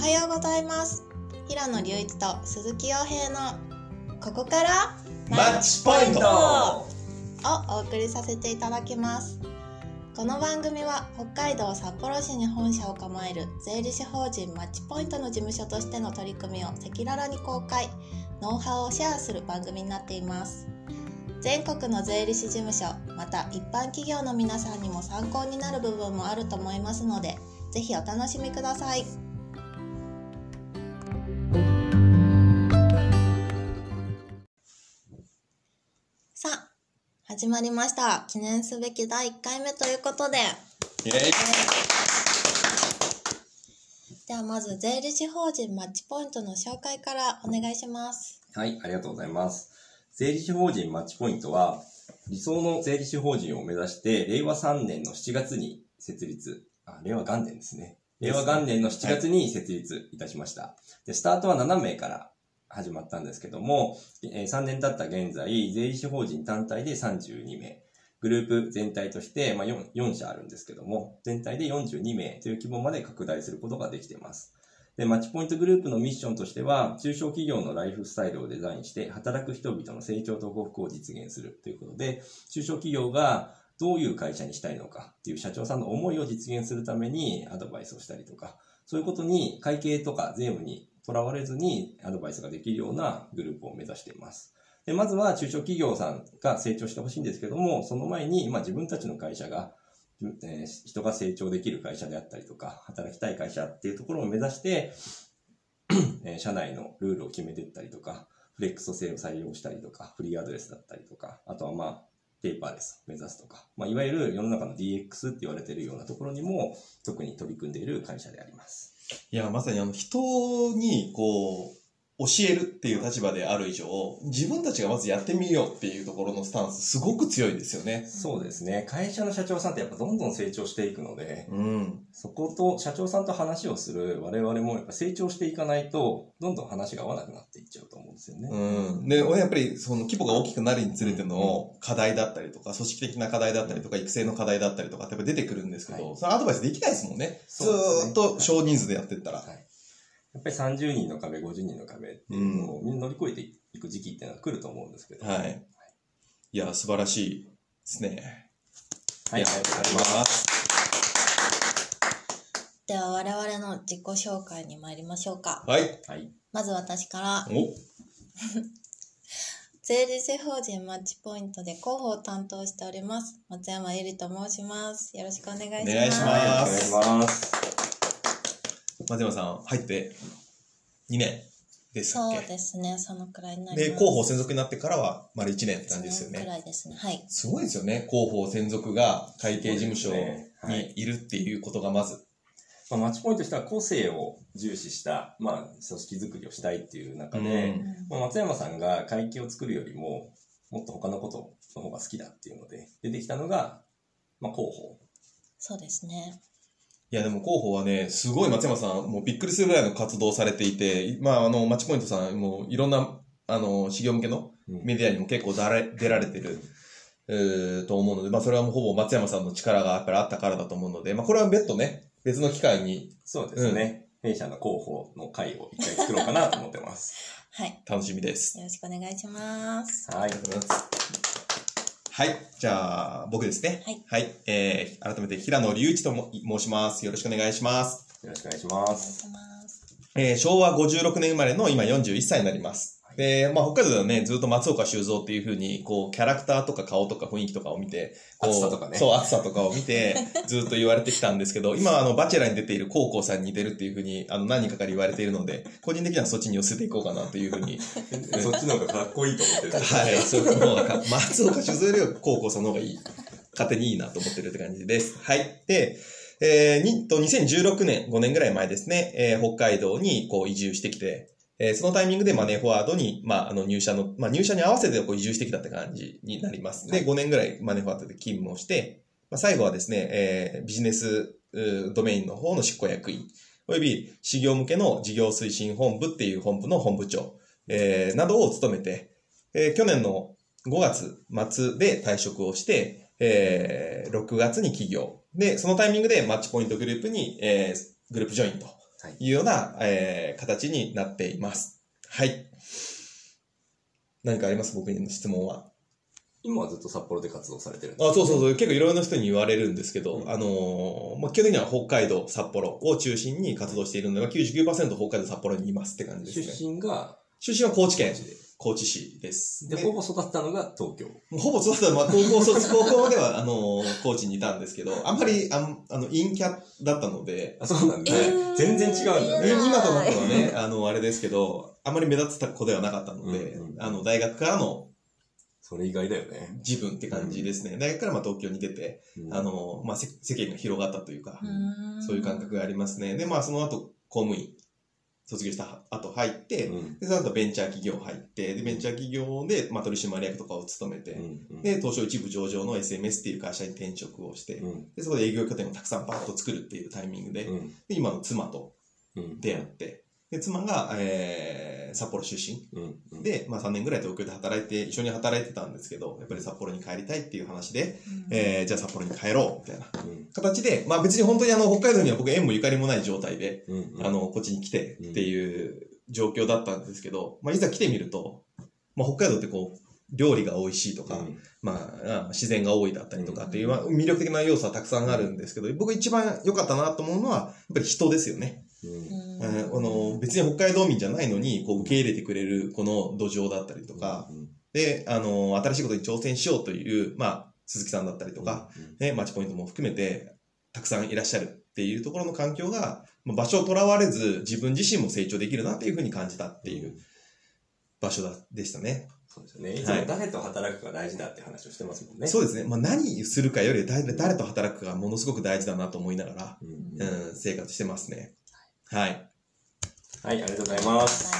はようございます。平野隆一と鈴木洋平のここからマッチポイントをお送りさせていただきます。この番組は北海道札幌市に本社を構える税理士法人マッチポイントの事務所としての取り組みを赤裸々に公開。ノウハウをシェアする番組になっています。全国の税理士事務所また一般企業の皆さんにも参考になる部分もあると思いますのでぜひお楽しみください始まりました。記念すべき第1回目ということで。イエイ。ではまず税理士法人マッチポイントの紹介からお願いします。はい、ありがとうございます。税理士法人マッチポイントは、理想の税理士法人を目指して、令和3年の7月に設立、あ、令和元年ですね。令和元年の7月に設立いたしました。で、スタートは7名から始まったんですけども、えー3年経った現在、税理士法人単体で32名、グループ全体として、まあ、4, 4社あるんですけども、全体で42名という規模まで拡大することができています。で、マッチポイントグループのミッションとしては、中小企業のライフスタイルをデザインして、働く人々の成長と幸福を実現するということで、中小企業がどういう会社にしたいのかっていう社長さんの思いを実現するためにアドバイスをしたりとか、そういうことに会計とか税務にとらわれずにアドバイスができるようなグループを目指しています。で、まずは中小企業さんが成長してほしいんですけども、その前に、まあ自分たちの会社がえー人が成長できる会社であったりとか、働きたい会社っていうところを目指して、えー社内のルールを決めていったりとか、フレックス制を採用したりとか、フリーアドレスだったりとか、あとはまあ、ペーパーレスを目指すとか、まあ、いわゆる世の中の DX って言われているようなところにも、特に取り組んでいる会社であります。いや、まさにあの、人に、こう、教えるっていう立場である以上、自分たちがまずやってみようっていうところのスタンス、すごく強いですよね。そうですね。会社の社長さんってやっぱどんどん成長していくので、うん。そこと、社長さんと話をする我々もやっぱ成長していかないと、どんどん話が合わなくなっていっちゃうと思うんですよね。うん。で、俺やっぱり、その規模が大きくなるにつれての課題だったりとか、組織的な課題だったりとか、育成の課題だったりとかってやっぱ出てくるんですけど、はいそのアドバイスできないですもんね。ずっと少人数でやってったら。はい。やっぱり30人の壁、50人の壁っていうのをみんな乗り越えていく時期っていうのは来ると思うんですけど。はい。いや、素晴らしいですね。はい。ありがとうございます。では我々の自己紹介に参りましょうか。はい。はい。まず私から。お。税理士法人マッチポイントで広報を担当しております。松山ゆりと申します。よろしくお願いします。お願いします。はい、お願いします。松山さん、入って2年ですっけ？そうですね。そのくらいになりで、ます。広報専属になってからは丸1年って感じですよ一年くね。らいですね。はい。すごいですよね。広報専属が会計事務所にいるっていうことがまず。まあ、マッチポイントとしては個性を重視した、まあ、組織づくりをしたいっていう中で、うん。まあ、松山さんが会計を作るよりも、もっと他のことの方が好きだっていうので、出てきたのが、まあ、広報。そうですね。いや、でも広報はね、すごい松山さん、もうびっくりするぐらいの活動をされていて、まあ、あの、マッチポイントさん、もういろんな、あの、事業向けのうん。メディアにも結構だれ出られてる、えーと思うので、まあ、それはもうほぼ松山さんの力がやっぱりあったからだと思うので、まあ、これは別途ね、別の機会にそうですね。弊社の広報の会を一回作ろうかなと思ってます。はい楽しみです。よろしくお願いしますはい。はい。じゃあ、僕ですね。はい。えー、改めて平野隆一とも申します。よろしくお願いします。よろしくお願いしまお願いす。しますえー、昭和56年生まれの今41歳になります。で、まあ、北海道ではね、ずっと松岡修造っていう風に、こう、キャラクターとか顔とか雰囲気とかを見て、こう暑さとかねそう、暑さとかを見て、ずっと言われてきたんですけど、今、あの、バチェラーに出ている高校さんに似てるっていう風に、あの、何人かから言われているので、個人的にはそっちに寄せていこうかなという風に そっちの方がかっこいいと思ってる。はい、そういう方がか、松岡修造よりは高校さんの方がいい。勝手にいいなと思ってるって感じです。はい。で、えー、に、と、2016年、5年ぐらい前ですね、えー、北海道にこう移住してきて、えー、そのタイミングでマネーフォワードに、まあ、あの入社の、まあ、入社に合わせてこう移住してきたって感じになります。で、5年ぐらいマネーフォワードで勤務をして、まあ、最後はですね、えー、ビジネスドメインの方の執行役員、および事業向けの事業推進本部っていう本部の本部長、えー、などを務めて、えー、去年の5月末で退職をして、えー、6月に起業。で、そのタイミングでマッチポイントグループに、えー、グループジョインというような、えー形になっています。はい。何かあります？僕にの質問は。今はずっと札幌で活動されてるんあそうそうそう。結構いろいろな人に言われるんですけど、うんあのーまあ、基本的には北海道、札幌を中心に活動しているのが99%北海道、札幌にいますって感じですね。出身が、出身は高知県、高知市です。で、ほぼ育ったのが東京。もうほぼ育った、まあ、高校卒、高校では、あのー高知にいたんですけど、あんまり、あんあの、陰キャだったので、あ、そうなんだね。えー全然違うんだねね。今となってはね、あの、あれですけど、あんまり目立ってた子ではなかったので、うんうんあの、大学からのそれ以外だよね。自分って感じですね。大学からまあ東京に出て、うんあ、の、まあ、せ世間が広がったというか、うんそういう感覚がありますね。で、まあ、その後、公務員、卒業した後入って、うん。で、その後ベンチャー企業入って、で、ベンチャー企業で、まあ、取締役とかを務めて、うん。で、東証一部上場の SMS っていう会社に転職をして、うん。で、そこで営業拠点をたくさんパッと作るっていうタイミングで、うん。で今の妻とうん。出会って、で、妻が、えー、札幌出身。うん。うん、で、まあ3年ぐらい東京で働いて、一緒に働いてたんですけど、やっぱり札幌に帰りたいっていう話で、えー、じゃあ札幌に帰ろう、みたいなうん。形で、まあ別に本当にあの、北海道には僕縁もゆかりもない状態で、うん。あの、こっちに来てっていう状況だったんですけど、まあいざ来てみると、まあ北海道ってこう、料理が美味しいとか、うんまあ、あ自然が多いだったりとかっていう、まあ魅力的な要素はたくさんあるんですけど、僕一番良かったなと思うのは、やっぱり人ですよね。うん。あの、別に北海道民じゃないのに、こう受け入れてくれるこの土壌だったりとか、で、あの、新しいことに挑戦しようという、まあ、鈴木さんだったりとか、ね、マッチポイントも含めて、たくさんいらっしゃるっていうところの環境が、まあ場所をとらわれず、自分自身も成長できるなっていうふうに感じたっていう場所だでしたね。そうですよね。いつも誰と働くかが大事だって話をしてますもんね。そうですね。まあ、何するかより誰誰と働くかがものすごく大事だなと思いながら、うん。うんうん、生活してますね。はい。はい、ありがとうございます。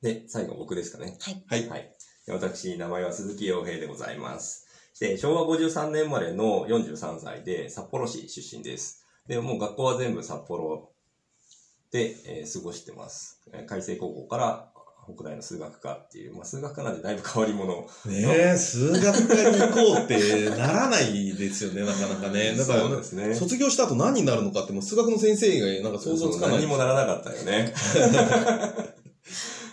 で、最後僕ですかね。はい。はい。で私、名前は鈴木洋平でございます。で、昭和53年生まれの43歳で、札幌市出身です。で、もう学校は全部札幌で、えー過ごしてます。えー海星高校から北大の数学科っていう、まあ数学科なんでだいぶ変わり者。ねえ、数学科に行こうってならないですよね、なかなかね。だから、そうですね。卒業した後何になるのかって、もう数学の先生以外なんか想像つかない。何もならなかったよね。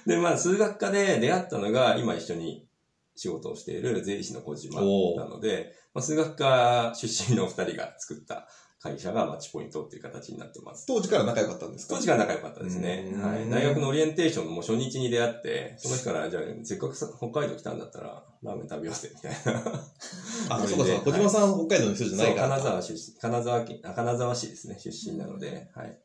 で、まあ、数学科で出会ったのが、今一緒に仕事をしている税理士の小島なので、まあ、数学科出身の二人が作った会社がマッチポイントっていう形になってます。当時から仲良かったんですか？当時から仲良かったですね。うんはい。大学のオリエンテーションのもう初日に出会って、その日から、じゃあ、せっかくさ北海道来たんだったら、ラーメン食べようぜ、みたいな。あ、そうかそうか。小島さん、北海道の人じゃないから。そう金沢出身、金沢県、あ金沢市ですね、出身なので、はい。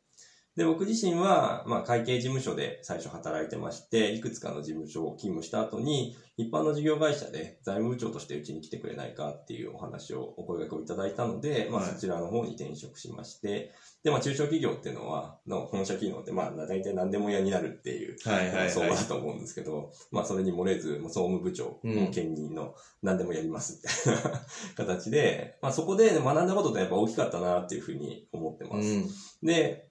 で、僕自身は、まあ、会計事務所で最初働いてまして、いくつかの事務所を勤務した後に、一般の事業会社で財務部長としてうちに来てくれないかっていうお話を、お声掛けをいただいたので、まあ、はいそちらの方に転職しまして、で、まあ、中小企業っていうのは、の本社機能って、まあ、大体何でも屋になるっていう、はいはい相場はい。だと思うんですけど、まあそれに漏れず、もう総務部長うんの兼任の何でもやりますみたいな形で、まあそこで学んだことってやっぱ大きかったなっていうふうに思ってます。うん。で、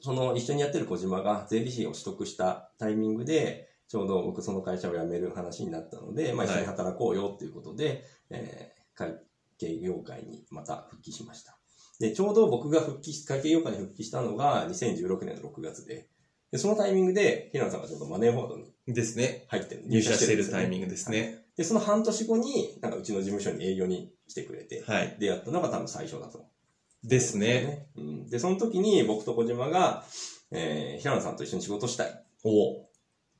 その一緒にやってる小島が税理士を取得したタイミングで、ちょうど僕その会社を辞める話になったので、まあ一緒に働こうよっていうことで、えー会計業界にまた復帰しました。で、ちょうど僕が復帰し、会計業界に復帰したのが2016年の6月で、で、そのタイミングで、平野さんがちょうどマネーフォワードにですね。入ってる入社しているタイミングですね。で、その半年後に、なんかうちの事務所に営業に来てくれて、はい。出会ったのが多分最初だと思う。ですね。うん。で、その時に僕と小島が、えー、平野さんと一緒に仕事したいっお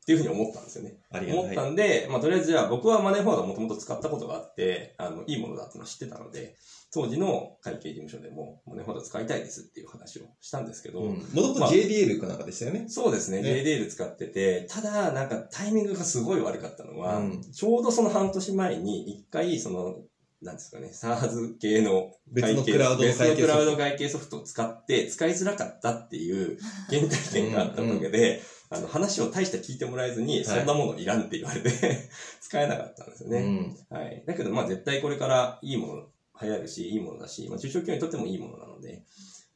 ていうふうに思ったんですよね。ありが思ったたい。んで、まあとりあえずじゃあ僕はマネーフォワードをもともと使ったことがあって、あの、いいものだってのを知ってたので、当時の会計事務所でもマネーフォワード使いたいですっていう話をしたんですけど、もともとまあ JDL かなんかでしたよね。そうですね。ね JDL 使ってて、ただ、なんかタイミングがすごい悪かったのは、うんちょうどその半年前に一回、その、なんですかね、SARS 系の別のクラウド別のクラウド会計ソフトを使って使いづらかったっていう原体験があったおかげで、あの話を大して聞いてもらえずに、そんなものいらんって言われて、使えなかったんですよね。うん。はい。だけど、まあ絶対これからいいもの、流行るし、いいものだし、まあ中小企業にとってもいいものなので、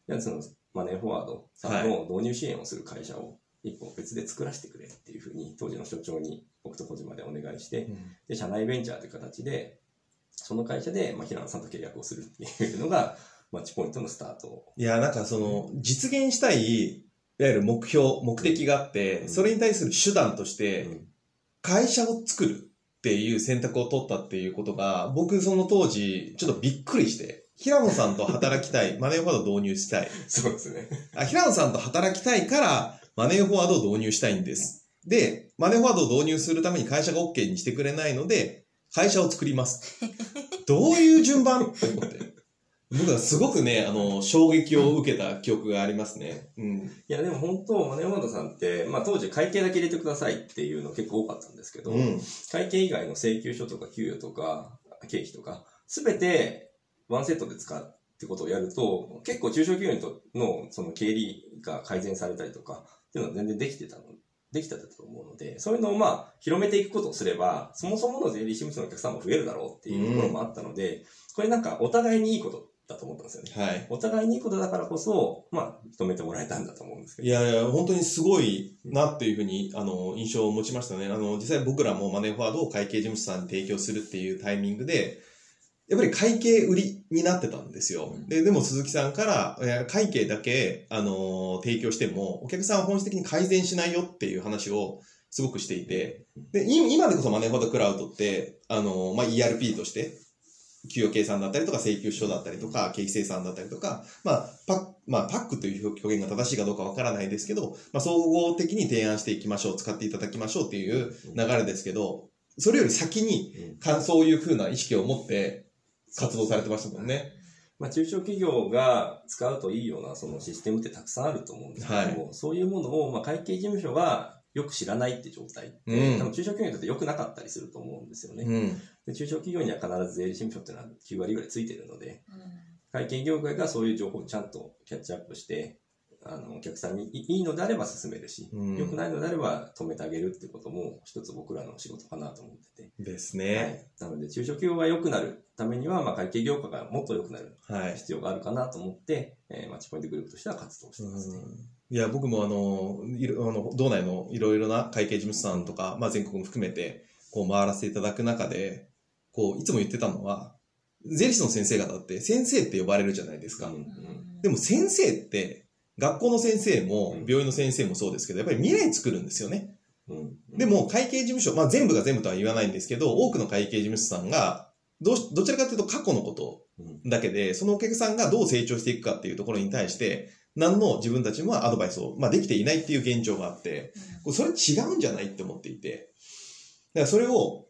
じゃあそのマネーフォワードさんの導入支援をする会社を一本別で作らせてくれっていうふうに、当時の所長に僕と小島でお願いして、で、社内ベンチャーという形で、その会社で、まあ、平野さんと契約をするっていうのが、マッチポイントのスタートを。いや、なんかその、実現したい、いわゆる目標、目的があって、うんそれに対する手段として、うん会社を作るっていう選択を取ったっていうことが、僕その当時、ちょっとびっくりして、平野さんと働きたい、マネーフォワードを導入したい。そうですね。あ平野さんと働きたいから、マネーフォワードを導入したいんです。で、マネーフォワードを導入するために会社が OK にしてくれないので、会社を作ります。どういう順番？って思って。僕はすごくね、あの、衝撃を受けた記憶がありますね。うん。いや、でも本当、マネーフォワードさんって、まあ当時会計だけ入れてくださいっていうの結構多かったんですけど、うん。会計以外の請求書とか給与とか経費とか、すべてワンセットで使うってことをやると、結構中小企業のその経理が改善されたりとか、っていうのは全然できてたの、できてたと思うので、そういうのをまあ広めていくことをすれば、そもそもの税理士事務所のお客さんも増えるだろうっていうところもあったので、これなんかお互いにいいことだと思ったんですよね。はい。お互いにいいことだからこそ、まあ、認めてもらえたんだと思うんですけど。いやいや、本当にすごいなっていうふうに、あの、印象を持ちましたね。あの、実際僕らもマネーフォワードを会計事務所さんに提供するっていうタイミングで、やっぱり会計売りになってたんですよ。うん。で、でも鈴木さんから、会計だけ、あの、提供しても、お客さんは本質的に改善しないよっていう話をすごくしていて、で、い今でこそマネーフォワードクラウドって、あの、まあ、ERP として、給与計算だったりとか請求書だったりとか、経費生産だったりとか、まあ、パック、まあ、パックという表現が正しいかどうかわからないですけど、まあ、総合的に提案していきましょう、使っていただきましょうっていう流れですけど、それより先に、そういう風な意識を持って活動されてましたもんね。まあ、中小企業が使うといいようなそのシステムってたくさんあると思うんですけども、そういうものを、まあ、会計事務所がよく知らないって状態って、うん多分中小企業にとって良くなかったりすると思うんですよね。うん。で中小企業には必ず税理士事務所っていうのは9割ぐらいついてるので、会計業界がそういう情報をちゃんとキャッチアップして、あの、お客さんにいいいのであれば進めるし、うん良くないのであれば止めてあげるってことも一つ僕らの仕事かなと思ってて。ですはね。い。なので、中小企業が良くなるためには、まあ、会計業界がもっと良くなるはい。必要があるかなと思って、えーマッチポイントグループとしては活動してますね。いや、僕もあの、いろあの道内のいろいろな会計事務所さんとか、まあ全国も含めて、こう回らせていただく中で、こう、いつも言ってたのは、税理士の先生方って先生って呼ばれるじゃないですか。うんでも先生って、学校の先生もうん。病院の先生もそうですけど、やっぱり未来作るんですよね。うん。で、も会計事務所、まあ全部が全部とは言わないんですけど、多くの会計事務所さんが、どうしどちらかというと過去のことうん。だけで、そのお客さんがどう成長していくかっていうところに対して、何の自分たちもアドバイスを、まあ、できていないっていう現状があって、それ違うんじゃないって思っていて、だからそれを、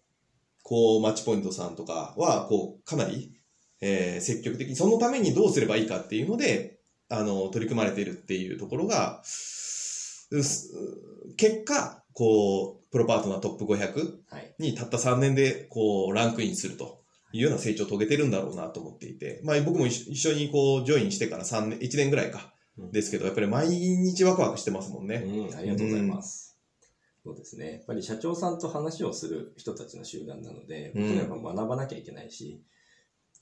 こう、マッチポイントさんとかは、こう、かなり、えー積極的に、そのためにどうすればいいかっていうので、あの、取り組まれているっていうところが、結果、こう、プロパートナートップ500はい。にたった3年で、こう、ランクインするというような成長を遂げてるんだろうなと思っていて、まあ僕も一緒にこう、ジョインしてから3年、1年ぐらいかうん、ですけど、やっぱり毎日ワクワクしてますもんね。うん、ありがとうございます。そうですね。やっぱり社長さんと話をする人たちの集団なので、うん僕らやっぱ学ばなきゃいけないし、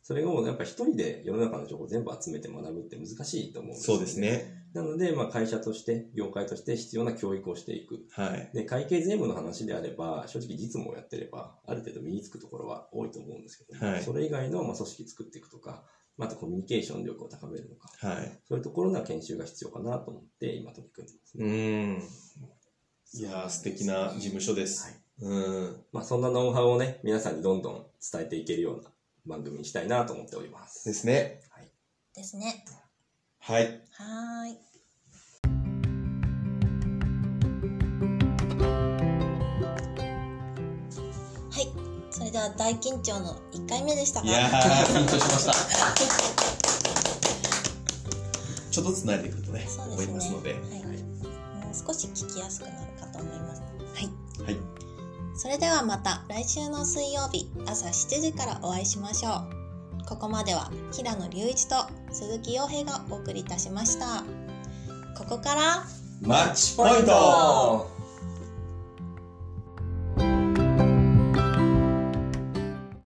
それをやっぱ一人で世の中の情報を全部集めて学ぶって難しいと思うんですよそうです。ね。なので、まあ会社として、業界として必要な教育をしていく。はい。で、会計税務の話であれば、正直実務をやってれば、ある程度身につくところは多いと思うんですけども、はいそれ以外のまあ組織作っていくとか、またコミュニケーション力を高めるのか、はい。そういうところの研修が必要かなと思って今取り組んでますうね。ーん。いやー、素敵な事務所です。はいうん。まあそんなノウハウをね、皆さんにどんどん伝えていけるような番組にしたいなと思っております。ですね。はい。ですね。はい。はーい。はい。それでは大緊張の1回目でしたが、いやー、緊張しました。ちょっとずつ慣れてくるとね、思そうですね。いますので。はい。もう少し聞きやすくなるかと思います。はい。はい。それではまた来週の水曜日朝7時からお会いしましょう。ここまでは平野隆一と鈴木洋平がお送りいたしました。ここからマッチポイント